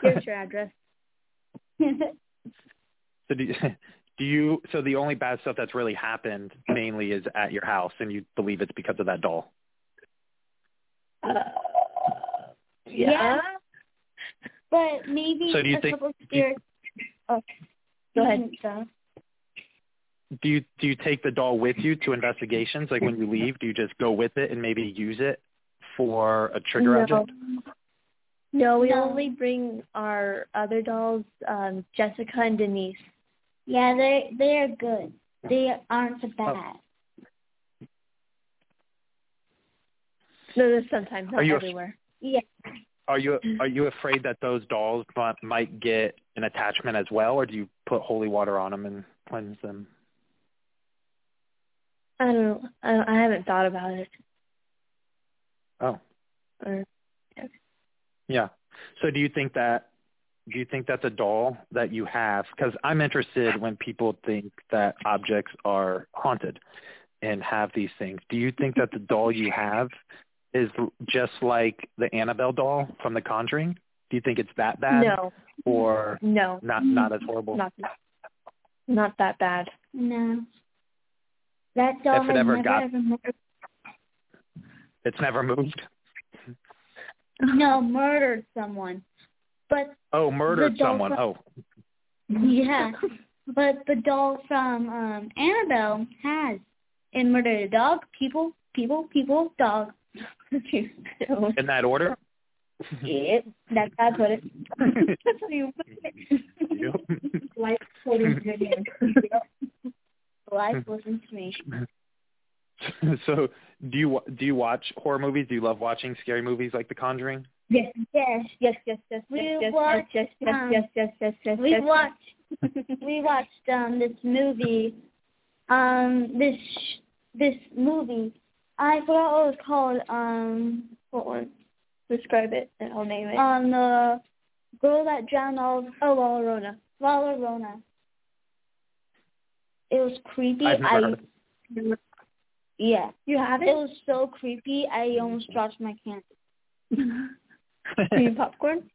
[SPEAKER 3] Here's your address.
[SPEAKER 1] So do you, do you so the only bad stuff that's really happened mainly is at your house and you believe it's because of that doll?
[SPEAKER 3] Uh,
[SPEAKER 4] Yeah. but maybe
[SPEAKER 1] So do you
[SPEAKER 4] a
[SPEAKER 1] think-
[SPEAKER 4] couple spirits oh
[SPEAKER 3] Go ahead.
[SPEAKER 4] So,
[SPEAKER 1] Do you do you take the doll with you to investigations? Like when you leave, do you just go with it and maybe use it for a trigger
[SPEAKER 3] no.
[SPEAKER 1] object?
[SPEAKER 3] No, we
[SPEAKER 4] No.
[SPEAKER 3] only bring our other dolls, um, Jessica and Denise.
[SPEAKER 4] yeah, they they are good. They aren't
[SPEAKER 1] Oh.
[SPEAKER 4] so bad.
[SPEAKER 3] No, sometimes, not
[SPEAKER 1] Are you a-
[SPEAKER 3] everywhere.
[SPEAKER 4] Yeah.
[SPEAKER 1] Are you are you afraid that those dolls might, get an attachment as well, or do you put holy water on them and cleanse them?
[SPEAKER 3] I um, don't know. I, I haven't thought about it.
[SPEAKER 1] Oh.
[SPEAKER 3] Or
[SPEAKER 1] Yeah. So do you think that do you think that's a doll that you have? Because I'm interested when people think that objects are haunted and have these things. Do you think that the doll you have is just like the Annabelle doll from The Conjuring? Do you think it's that bad?
[SPEAKER 3] no,
[SPEAKER 1] Or
[SPEAKER 3] no,
[SPEAKER 1] not not as horrible?
[SPEAKER 3] not not that bad.
[SPEAKER 4] No. That doll
[SPEAKER 1] If it
[SPEAKER 4] has
[SPEAKER 1] ever
[SPEAKER 4] never
[SPEAKER 1] got-
[SPEAKER 4] ever mur-
[SPEAKER 1] It's never moved.
[SPEAKER 4] no murdered someone. But
[SPEAKER 1] Oh, murdered someone.
[SPEAKER 4] from-
[SPEAKER 1] Oh,
[SPEAKER 4] yeah, but the doll from um Annabelle has it murdered a dog, people, people, people, dog.
[SPEAKER 1] In that order?
[SPEAKER 4] yeah, that's how I put it. That's how you put it.
[SPEAKER 1] Yep.
[SPEAKER 2] Life floating to your hand.
[SPEAKER 4] Life listens to me.
[SPEAKER 1] so, do you do you watch horror movies? Do you love watching scary movies like The Conjuring?
[SPEAKER 4] Yes, yes.
[SPEAKER 3] Yes, yes, yes,
[SPEAKER 4] We
[SPEAKER 3] yes, yes,
[SPEAKER 4] watched,
[SPEAKER 3] yes, yes,
[SPEAKER 4] um,
[SPEAKER 3] yes, yes, yes, yes,
[SPEAKER 4] We
[SPEAKER 3] yes.
[SPEAKER 4] watched we watched um this movie um this this movie I forgot what it was called um
[SPEAKER 3] What one? Describe it and I'll name it.
[SPEAKER 4] on the girl that drowned all
[SPEAKER 3] oh, La Llorona.
[SPEAKER 4] La Llorona. It was creepy.
[SPEAKER 1] I've never
[SPEAKER 4] I
[SPEAKER 1] heard
[SPEAKER 4] yeah.
[SPEAKER 3] You have
[SPEAKER 4] It
[SPEAKER 3] it?
[SPEAKER 4] was so creepy I almost dropped my can.
[SPEAKER 3] Do you popcorn?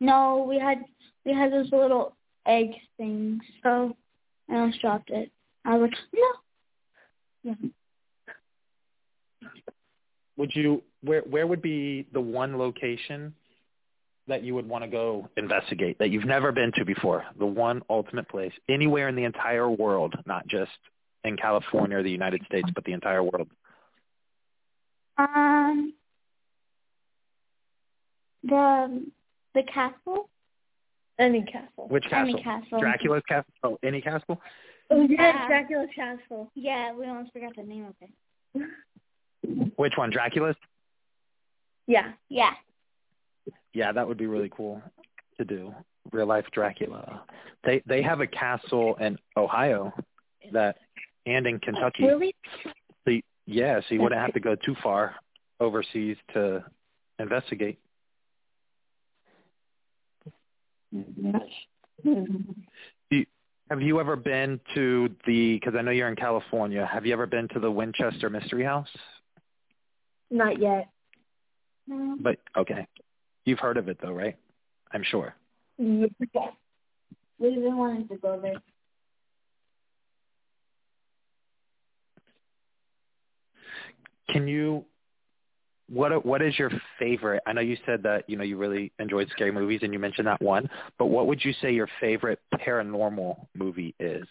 [SPEAKER 4] No, we had we had those little egg things.
[SPEAKER 3] Oh,
[SPEAKER 4] I almost dropped it. I was like, no.
[SPEAKER 1] Would you where where would be the one location that you would want to go investigate that you've never been to before? The one ultimate place anywhere in the entire world, not just in California or the United States, but the entire world.
[SPEAKER 4] Um, the the castle.
[SPEAKER 3] any castle.
[SPEAKER 1] Which castle?
[SPEAKER 4] Any castle.
[SPEAKER 1] Dracula's castle. Oh, any castle?
[SPEAKER 3] Oh,
[SPEAKER 4] Yeah.
[SPEAKER 3] yeah, Dracula's castle.
[SPEAKER 4] Yeah, we almost forgot the name of it.
[SPEAKER 1] Which one? Dracula's?
[SPEAKER 3] Yeah.
[SPEAKER 4] Yeah.
[SPEAKER 1] Yeah, that would be really cool to do. Real life Dracula. They they have a castle in Ohio that and in Kentucky.
[SPEAKER 3] Really?
[SPEAKER 1] So you- yeah, so you wouldn't have to go too far overseas to investigate. Have you ever been to the? Because I know you're in California. Have you ever been to the Winchester Mystery House?
[SPEAKER 3] Not yet.
[SPEAKER 4] Mm-hmm.
[SPEAKER 1] But okay, you've heard of it though, right? I'm sure.
[SPEAKER 4] We've been wanting to go there.
[SPEAKER 1] Can you? What what is your favorite? I know you said that you know you really enjoyed scary movies, and you mentioned that one. But what would you say your favorite paranormal movie is?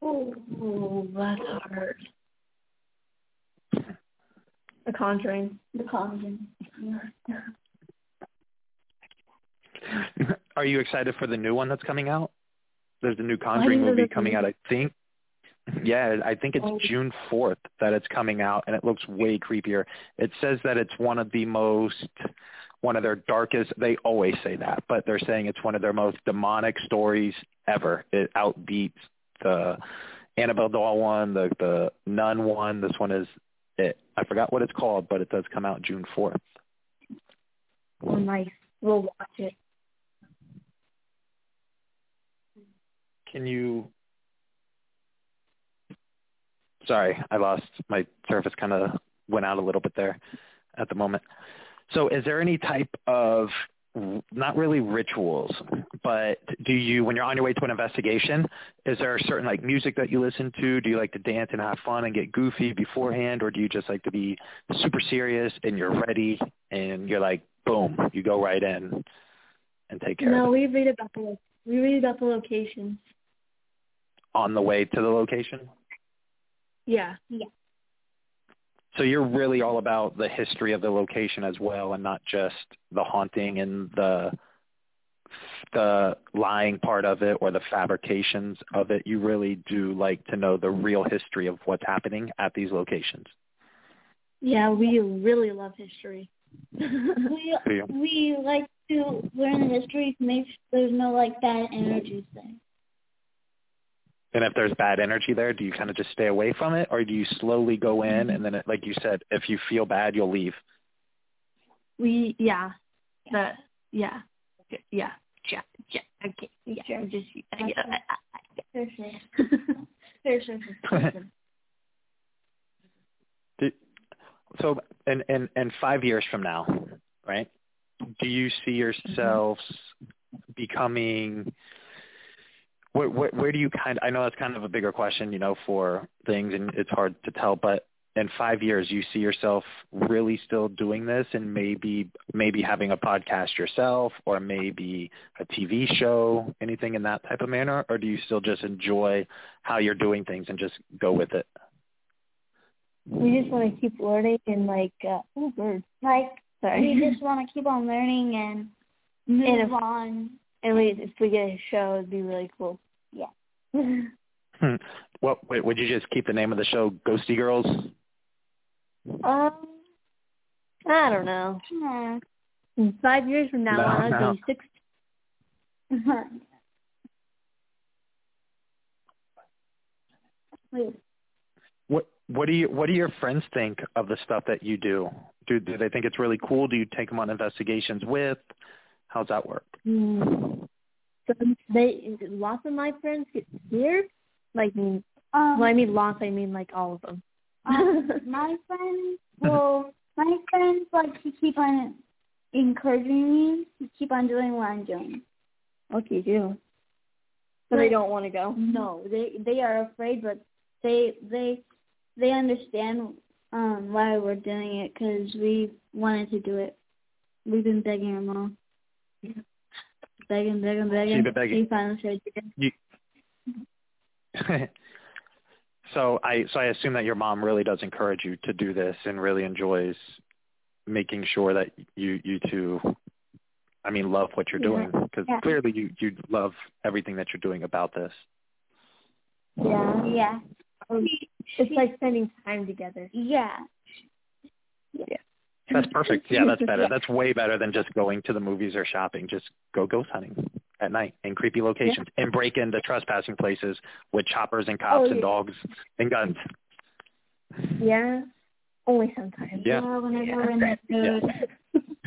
[SPEAKER 3] Oh, that's hard. The Conjuring.
[SPEAKER 4] The Conjuring.
[SPEAKER 1] Are you excited for the new one that's coming out? There's a new Conjuring movie coming out. I think. Yeah, I think it's
[SPEAKER 3] Oh.
[SPEAKER 1] June 4th that it's coming out, and it looks way creepier. It says that it's one of the most, one of their darkest. They always say that, but they're saying it's one of their most demonic stories ever. It outbeats the Annabelle doll one, the the Nun one. This one is it. I forgot what it's called, but it does come out June 4th.
[SPEAKER 3] Oh, nice. We'll watch it.
[SPEAKER 1] Can you? Sorry, I lost my service. Kind of went out a little bit there at the moment. So, is there any type of not really rituals, but do you, when you're on your way to an investigation, is there a certain like music that you listen to? Do you like to dance and have fun and get goofy beforehand, or do you just like to be super serious and you're ready and you're like, boom, you go right in and take care
[SPEAKER 3] No,
[SPEAKER 1] of it
[SPEAKER 3] we read about the we read about the locations.
[SPEAKER 1] on the way to the location?
[SPEAKER 3] Yeah. Yeah.
[SPEAKER 1] So you're really all about the history of the location as well, and not just the haunting and the the lying part of it or the fabrications of it. You really do like to know the real history of what's happening at these locations.
[SPEAKER 3] Yeah, we really love history.
[SPEAKER 4] We we like to learn the history to make sure there's no like bad energies there.
[SPEAKER 1] And if there's bad energy there, do you kind of just stay away from it, or do you slowly go in and then, it, like you said, if you feel bad, you'll leave?
[SPEAKER 3] We yeah, the yeah, yeah, yeah, yeah. Okay, yeah. Sure. Just yeah,
[SPEAKER 4] For sure. For sure. For
[SPEAKER 1] so, in in in five years from now, right? Do you see yourselves becoming where, where, where do you kind of, I know that's kind of a bigger question, you know, for things and it's hard to tell, but in five years you see yourself really still doing this and maybe maybe having a podcast yourself or maybe a TV show, anything in that type of manner, or do you still just enjoy how you're doing things and just go with it?
[SPEAKER 3] We just want to keep learning and like uh, oh bird.
[SPEAKER 4] Like
[SPEAKER 3] Sorry.
[SPEAKER 4] we just want to keep on learning and move
[SPEAKER 3] And
[SPEAKER 4] on.
[SPEAKER 3] And we if we get a show, it'd be really cool.
[SPEAKER 4] Yeah.
[SPEAKER 1] Hmm. What wait, would you just keep the name of the show Ghosty Girlz?
[SPEAKER 3] um, I don't know.
[SPEAKER 4] Yeah.
[SPEAKER 3] In five years from now,
[SPEAKER 1] No,
[SPEAKER 3] I'll
[SPEAKER 1] no.
[SPEAKER 3] be six.
[SPEAKER 4] Wait,
[SPEAKER 1] What what do you what do your friends think of the stuff that you do? Do do they think it's really cool? Do you take them on investigations with? How's that work?
[SPEAKER 3] Hmm. So they lots of my friends get scared. Like,
[SPEAKER 4] um,
[SPEAKER 3] well, I mean lots. I mean like all of them.
[SPEAKER 4] um, my friends, well, my friends like to keep on encouraging me to keep on doing what I'm doing.
[SPEAKER 3] Okay, do. So they don't want to go.
[SPEAKER 4] No, they they are afraid, but they they they understand um why we're doing it because we wanted to do it. We've been begging our mom, begging, begging, begging.
[SPEAKER 1] You've begging.
[SPEAKER 4] She finally said yes.
[SPEAKER 1] so I so I assume that your mom really does encourage you to do this and really enjoys making sure that you you two I mean love what you're doing because
[SPEAKER 4] Yeah.
[SPEAKER 1] clearly you you love everything that you're doing about this.
[SPEAKER 3] Yeah.
[SPEAKER 4] Yeah,
[SPEAKER 3] Um, it's like spending time together.
[SPEAKER 4] Yeah. yeah.
[SPEAKER 1] That's perfect. Yeah, that's better. That's way better than just going to the movies or shopping. Just go ghost hunting at night in creepy locations and break into trespassing places with choppers and oh, cops
[SPEAKER 3] Oh,
[SPEAKER 1] and dogs and guns.
[SPEAKER 3] Yeah. Only sometimes.
[SPEAKER 1] Yeah.
[SPEAKER 3] Yeah.
[SPEAKER 4] we're in the mood,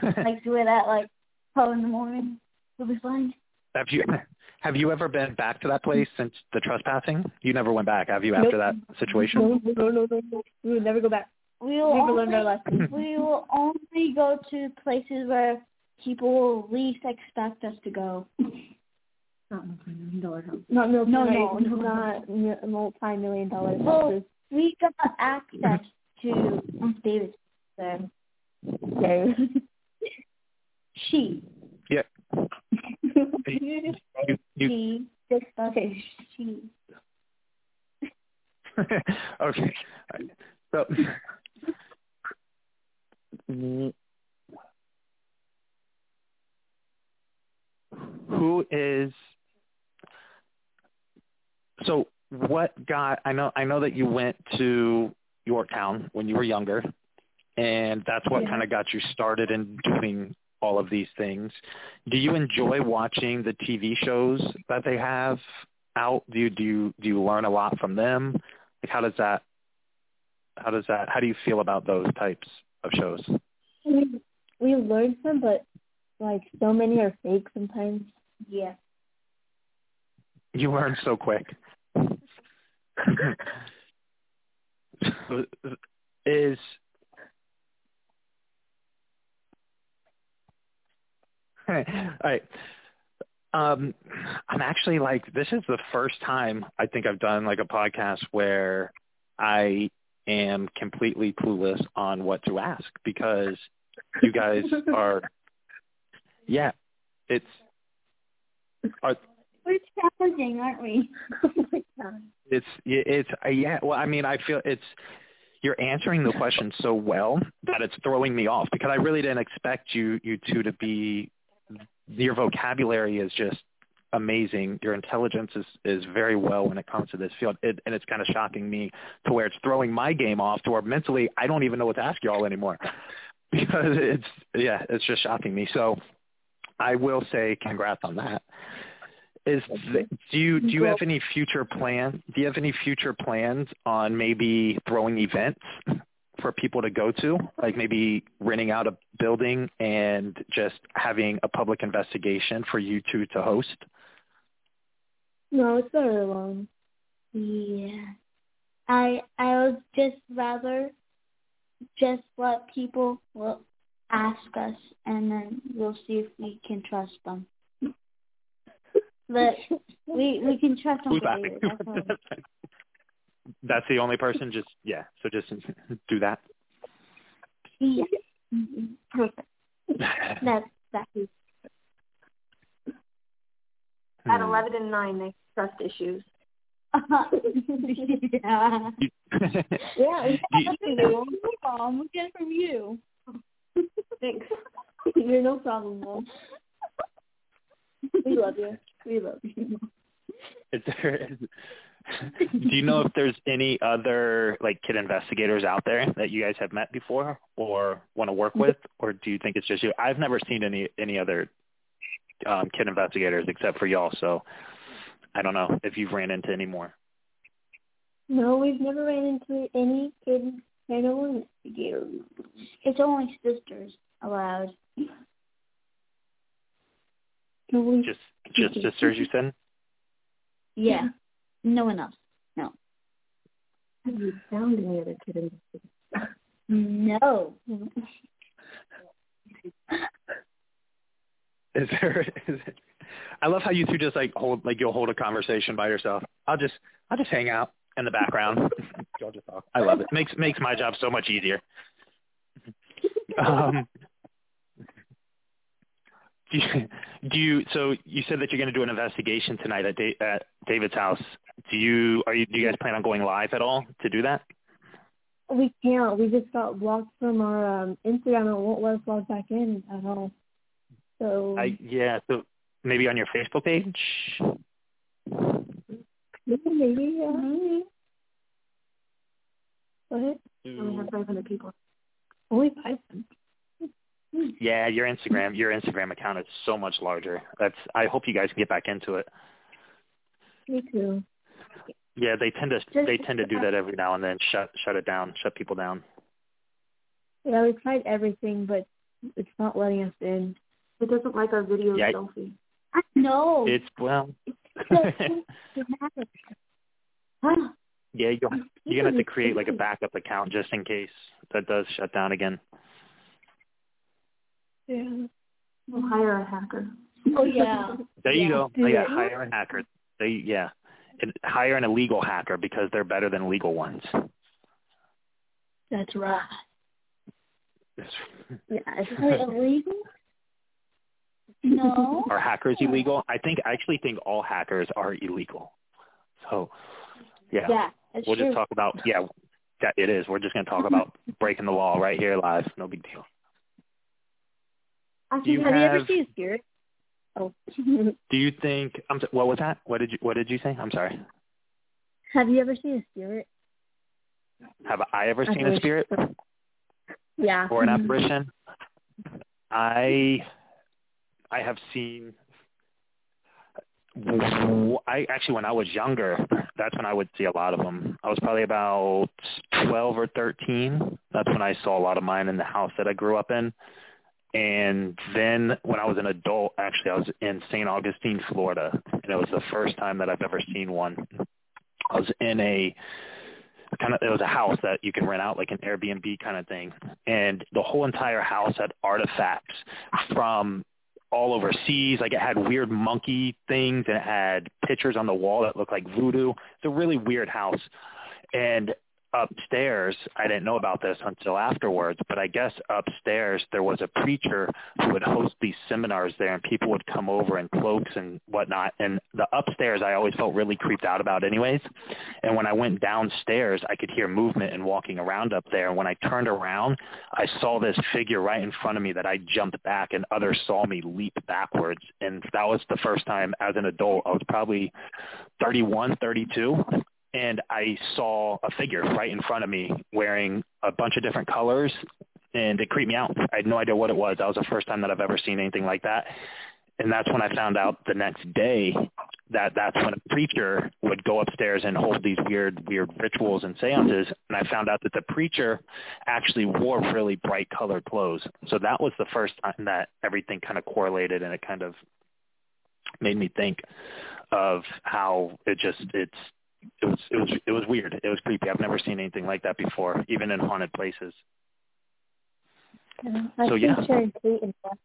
[SPEAKER 1] Yeah.
[SPEAKER 4] like do it at like twelve in the morning. We'll be fine.
[SPEAKER 1] have you have you ever been back to that place since the trespassing? You never went back, have you, after
[SPEAKER 3] Nope.
[SPEAKER 1] that situation?
[SPEAKER 3] No, no, no, no, no. We would never go back.
[SPEAKER 4] We will
[SPEAKER 3] We've learned our
[SPEAKER 4] only,
[SPEAKER 3] lesson.
[SPEAKER 4] we will only go to places where people will least expect us to go.
[SPEAKER 3] Not multi-million dollar house.
[SPEAKER 4] No, no, no,
[SPEAKER 3] no,
[SPEAKER 4] no.
[SPEAKER 3] not mi- multi-million dollar
[SPEAKER 4] Well. We got access to David's there.
[SPEAKER 3] Okay.
[SPEAKER 4] She.
[SPEAKER 1] Yeah.
[SPEAKER 4] You
[SPEAKER 1] You, you,
[SPEAKER 4] she. Just
[SPEAKER 3] Okay.
[SPEAKER 4] she.
[SPEAKER 1] okay. So, who is so what got I know I know that you went to Yorktown when you were younger and that's what
[SPEAKER 3] Yeah.
[SPEAKER 1] kind of got you started in doing all of these things. Do you enjoy watching the TV shows that they have out? Do you do you do you learn a lot from them? Like how does that how does that how do you feel about those types of shows?
[SPEAKER 3] we, we learned some, but like so many are fake sometimes.
[SPEAKER 4] Yeah.
[SPEAKER 1] You learn so quick. is all right. Um, I'm actually like this is the first time I think I've done like a podcast where I am completely clueless on what to ask because you guys are yeah it's are
[SPEAKER 4] We're challenging, aren't we?
[SPEAKER 3] oh
[SPEAKER 1] it's it's yeah well i mean i feel it's you're answering the question so well that it's throwing me off because i really didn't expect you you two to be your vocabulary is just amazing. Your intelligence is is very well when it comes to this field. It, and it's kind of shocking me to where it's throwing my game off to where mentally i don't even know what to ask y'all anymore. Because it's yeah it's just shocking me. So i will say congrats on that. Is do you do you have any future plans? Do you have any future plans on maybe throwing events for people to go to, like maybe renting out a building and just having a public investigation for you two to host?
[SPEAKER 3] No, it's better alone.
[SPEAKER 4] Yeah. I I would just rather just let people will ask us and then we'll see if we can trust them. But we we can trust them.
[SPEAKER 1] Laughing?
[SPEAKER 4] That's,
[SPEAKER 1] That's the only person. Just yeah. So just do that.
[SPEAKER 4] yeah. Mhm. Perfect. That's that's
[SPEAKER 2] At
[SPEAKER 1] Hmm.
[SPEAKER 2] 11 and 9, they trust issues.
[SPEAKER 4] yeah.
[SPEAKER 3] Yeah, we
[SPEAKER 1] You-
[SPEAKER 3] have to do. No problem. We'll get it from you.
[SPEAKER 2] Thanks.
[SPEAKER 3] You're no problem, Mom. We love you. We love you.
[SPEAKER 1] Is there, is, do you know if there's any other like kid investigators out there that you guys have met before or want to work with, or do you think it's just you? I've never seen any any other um, kid investigators except for y'all, so I don't know if you've ran into any more.
[SPEAKER 3] No, we've never ran into any kid paranormal investigator.
[SPEAKER 4] It's only sisters allowed.
[SPEAKER 3] No, we
[SPEAKER 1] Just just sisters, you said.
[SPEAKER 4] Yeah. No one else. No.
[SPEAKER 2] Have you found any other kid investigators?
[SPEAKER 4] No.
[SPEAKER 1] Is there? Is it, I love how you two just like hold like you'll hold a conversation by yourself. I'll just I'll just hang out in the background. Y'all just talk. I love it. Makes makes my job so much easier. Um, do you, do you so you said that you're going to do an investigation tonight at, da- at David's house. Do you are you do you guys plan on going live at all to do that?
[SPEAKER 3] we can't. We just got blocked from our um, Instagram it won't let us log back in at all. So
[SPEAKER 1] I yeah. So maybe on your Facebook page.
[SPEAKER 3] maybe, maybe, yeah.
[SPEAKER 4] Maybe.
[SPEAKER 3] Go ahead.
[SPEAKER 2] Only oh, have 500 people.
[SPEAKER 3] Only 500.
[SPEAKER 1] Yeah, your Instagram your Instagram account is so much larger. That's I hope you guys can get back into it.
[SPEAKER 3] Me too.
[SPEAKER 1] Yeah, they tend to they tend to do that every now and then. Shut shut it down, shut people down.
[SPEAKER 3] Yeah, we tried everything, but it's not letting us in.
[SPEAKER 2] It doesn't like our video
[SPEAKER 1] Yeah.
[SPEAKER 2] selfie.
[SPEAKER 4] I know.
[SPEAKER 1] It's well,
[SPEAKER 4] Huh.
[SPEAKER 1] yeah, you're you're gonna have to create like a backup account just in case that does shut down again.
[SPEAKER 3] Yeah.
[SPEAKER 2] We'll hire a hacker.
[SPEAKER 4] Oh yeah.
[SPEAKER 1] There you
[SPEAKER 4] Yeah.
[SPEAKER 1] go. Oh, yeah, hire a hacker. They yeah, and hire an illegal hacker because they're better than legal ones.
[SPEAKER 3] That's right.
[SPEAKER 4] Yeah. Is it illegal? No.
[SPEAKER 1] Are hackers illegal? I think I actually think all hackers are illegal. So yeah,
[SPEAKER 4] Yeah. It's
[SPEAKER 1] we'll
[SPEAKER 4] true.
[SPEAKER 1] just talk about yeah, that it is. We're just gonna talk about breaking the law right here live. No big deal. Do you
[SPEAKER 3] have, you ever seen a spirit? Oh.
[SPEAKER 1] Do you think? I'm. so- What was that? What did you What did you say? I'm sorry.
[SPEAKER 3] have you ever seen a spirit?
[SPEAKER 1] Have I ever seen a spirit
[SPEAKER 3] Yeah.
[SPEAKER 1] or an apparition? I I have seen. I actually, when I was younger, that's when I would see a lot of them. I was probably about twelve or thirteen. That's when I saw a lot of mine in the house that I grew up in. And then when I was an adult, actually, I was in St. Augustine, Florida, and it was the first time that I've ever seen one. I was in a kind of it was a house that you can rent out like an Airbnb kind of thing, and the whole entire house had artifacts from all overseas. Like it had weird monkey things, and it had pictures on the wall that looked like voodoo. It's a really weird house, and upstairs, I didn't know about this until afterwards, but I guess upstairs there was a preacher who would host these seminars there and people would come over in cloaks and whatnot. And the upstairs I always felt really creeped out about anyways. And when I went downstairs, I could hear movement and walking around up there. And when I turned around, I saw this figure right in front of me that I jumped back and others saw me leap backwards. And that was the first time as an adult. I was probably 31, 32 and I saw a figure right in front of me wearing a bunch of different colors, and it creeped me out. I had no idea what it was. That was the first time that I've ever seen anything like that, and that's when I found out the next day that that's when a preacher would go upstairs and hold these weird weird rituals and seances and I found out that the preacher actually wore really bright colored clothes. So that was the first time that everything kind of correlated and it kind of made me think of how it just it's it was it was it was weird. It was creepy. I've never seen anything like that before, even in haunted places.
[SPEAKER 3] I
[SPEAKER 1] So, yeah.
[SPEAKER 3] Sharon Tate in black.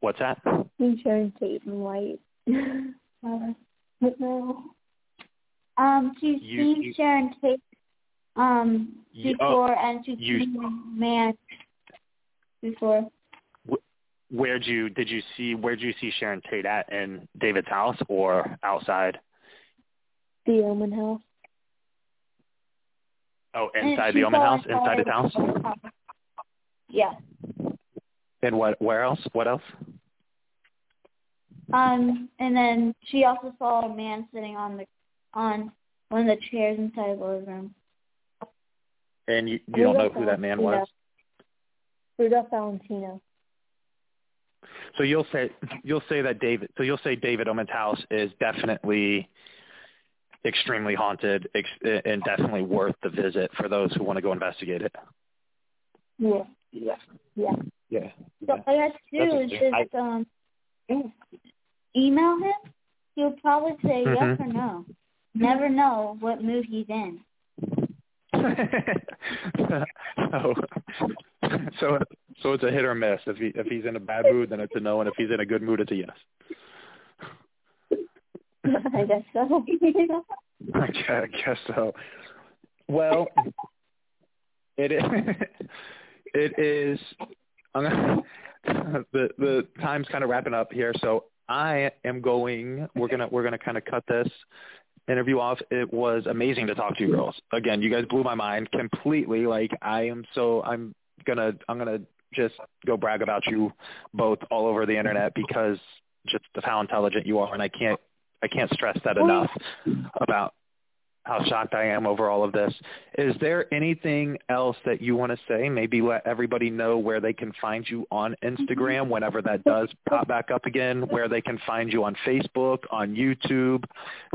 [SPEAKER 1] What's that?
[SPEAKER 3] I Sharon Tate in white.
[SPEAKER 4] Um, she's
[SPEAKER 1] You-
[SPEAKER 4] seen
[SPEAKER 1] you-
[SPEAKER 4] Sharon Tate um
[SPEAKER 1] You-
[SPEAKER 4] before, and she's
[SPEAKER 1] you-
[SPEAKER 4] seen man before.
[SPEAKER 1] Where'd you did you see where'd you see Sharon Tate at in David's house or outside?
[SPEAKER 3] The Omen House.
[SPEAKER 1] Oh, inside the Omen house, inside his house.
[SPEAKER 4] Yeah.
[SPEAKER 1] And what? Where else? What else?
[SPEAKER 4] Um, and then she also saw a man sitting on the on one of the chairs inside the living room.
[SPEAKER 1] And you you don't know who that man was.
[SPEAKER 3] Rudolph Valentino.
[SPEAKER 1] So you'll say you'll say that David. So you'll say David Omen's house is definitely extremely haunted ex- and definitely worth the visit for those who want to go investigate it.
[SPEAKER 3] Yeah. Yeah. Yeah.
[SPEAKER 1] Yeah.
[SPEAKER 4] So all you have to do is just um email him. He'll probably say yes
[SPEAKER 1] Mhm.
[SPEAKER 4] or no. Never know what mood he's in.
[SPEAKER 1] so, so so it's a hit or miss. If he if he's in a bad mood, then it's a no, and if he's in a good mood, it's a yes.
[SPEAKER 3] I guess so.
[SPEAKER 1] I guess, so. Well, it is. It is. I'm gonna, the the time's kind of wrapping up here, so I am going. We're gonna we're gonna kind of cut this interview off. It was amazing to talk to you girls. Again, you guys blew my mind completely. Like I am so I'm gonna I'm gonna just go brag about you both all over the internet because just of how intelligent you are, and I can't I can't stress that enough about how shocked I am over all of this. Is there anything else that you want to say? Maybe let everybody know where they can find you on Instagram whenever that does pop back up again, where they can find you on Facebook, on YouTube.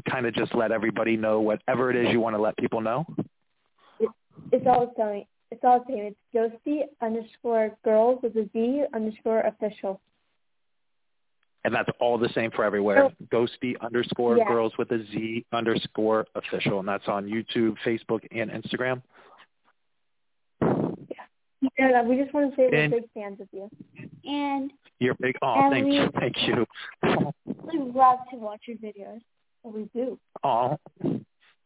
[SPEAKER 1] Kind of just let everybody know whatever it is you want to let people know.
[SPEAKER 3] It's all the same. It's all the same. It's Ghosty underscore girls with a Z underscore official.
[SPEAKER 1] And that's all the same for everywhere.
[SPEAKER 3] Oh.
[SPEAKER 1] Ghosty underscore
[SPEAKER 3] Yeah.
[SPEAKER 1] girls with a Z underscore official. And that's on YouTube, Facebook, and Instagram.
[SPEAKER 3] Yeah, we just want to say we're big fans of you.
[SPEAKER 4] And
[SPEAKER 1] You're big. Oh, thank
[SPEAKER 4] we-
[SPEAKER 1] you. Thank you.
[SPEAKER 4] we love to watch your videos.
[SPEAKER 3] We do.
[SPEAKER 1] Oh,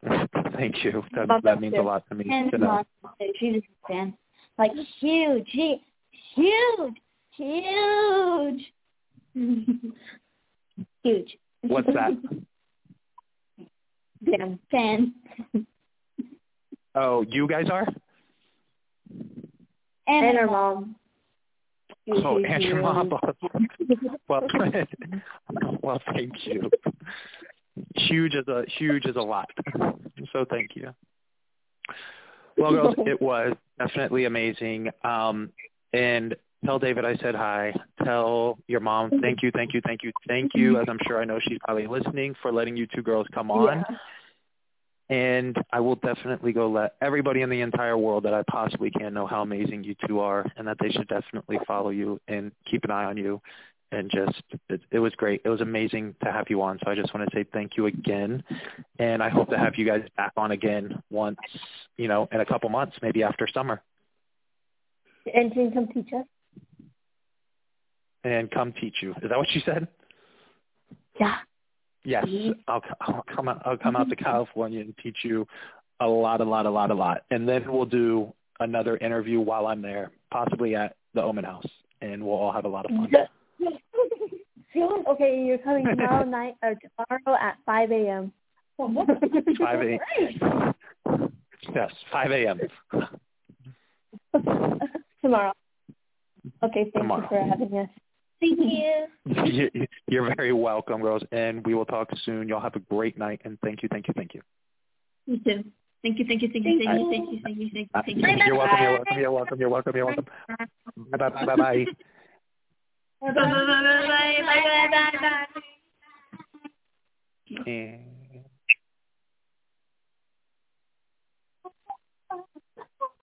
[SPEAKER 1] thank you. That that
[SPEAKER 3] that
[SPEAKER 1] means a lot to me
[SPEAKER 4] And
[SPEAKER 1] to know.
[SPEAKER 4] mom, she's a fan. Like huge, huge, huge, huge.
[SPEAKER 1] What's that?
[SPEAKER 3] Damn.
[SPEAKER 4] Fan.
[SPEAKER 1] Oh, you guys are?
[SPEAKER 4] And,
[SPEAKER 3] And
[SPEAKER 4] her
[SPEAKER 3] our
[SPEAKER 4] mom.
[SPEAKER 3] mom.
[SPEAKER 1] Oh, and your mom. well, well, thank you. Huge is a huge is a lot. So thank you. Well, girls, it was definitely amazing. Um, and tell David I said hi. Tell your mom thank you, thank you, thank you, thank you. As I'm sure I know she's probably listening for letting you two girls come on.
[SPEAKER 3] Yeah.
[SPEAKER 1] And I will definitely go let everybody in the entire world that I possibly can know how amazing you two are and that they should definitely follow you and keep an eye on you. And just, it, it was great. It was amazing to have you on. So I just want to say thank you again. And I hope to have you guys back on again once, you know, in a couple months, maybe after summer.
[SPEAKER 3] And can you come teach us?
[SPEAKER 1] And come teach you. Is that what you said?
[SPEAKER 3] Yeah.
[SPEAKER 1] Yes, I'll, I'll come out. I'll come out to mm-hmm. California and teach you a lot, a lot, a lot, a lot, and then we'll do another interview while I'm there, possibly at the Omen House, and we'll all have a lot of fun.
[SPEAKER 3] Soon? Okay, you're coming tomorrow night or tomorrow at 5 a.m.
[SPEAKER 1] Oh, five a. Yes, five a.m.
[SPEAKER 3] tomorrow. Okay, thank
[SPEAKER 1] Tomorrow.
[SPEAKER 3] you for having us.
[SPEAKER 4] Thank you.
[SPEAKER 1] You- You're very welcome, girls, and we will talk soon. Y'all have a great night, and thank you, thank you, thank you.
[SPEAKER 3] You too. Thank you, thank you, thank you, thank you, thank you, thank you, thank you, thank you.
[SPEAKER 1] You're welcome. You're welcome. You're welcome. You're welcome. You're welcome. Bye bye. Bye bye. Yeah.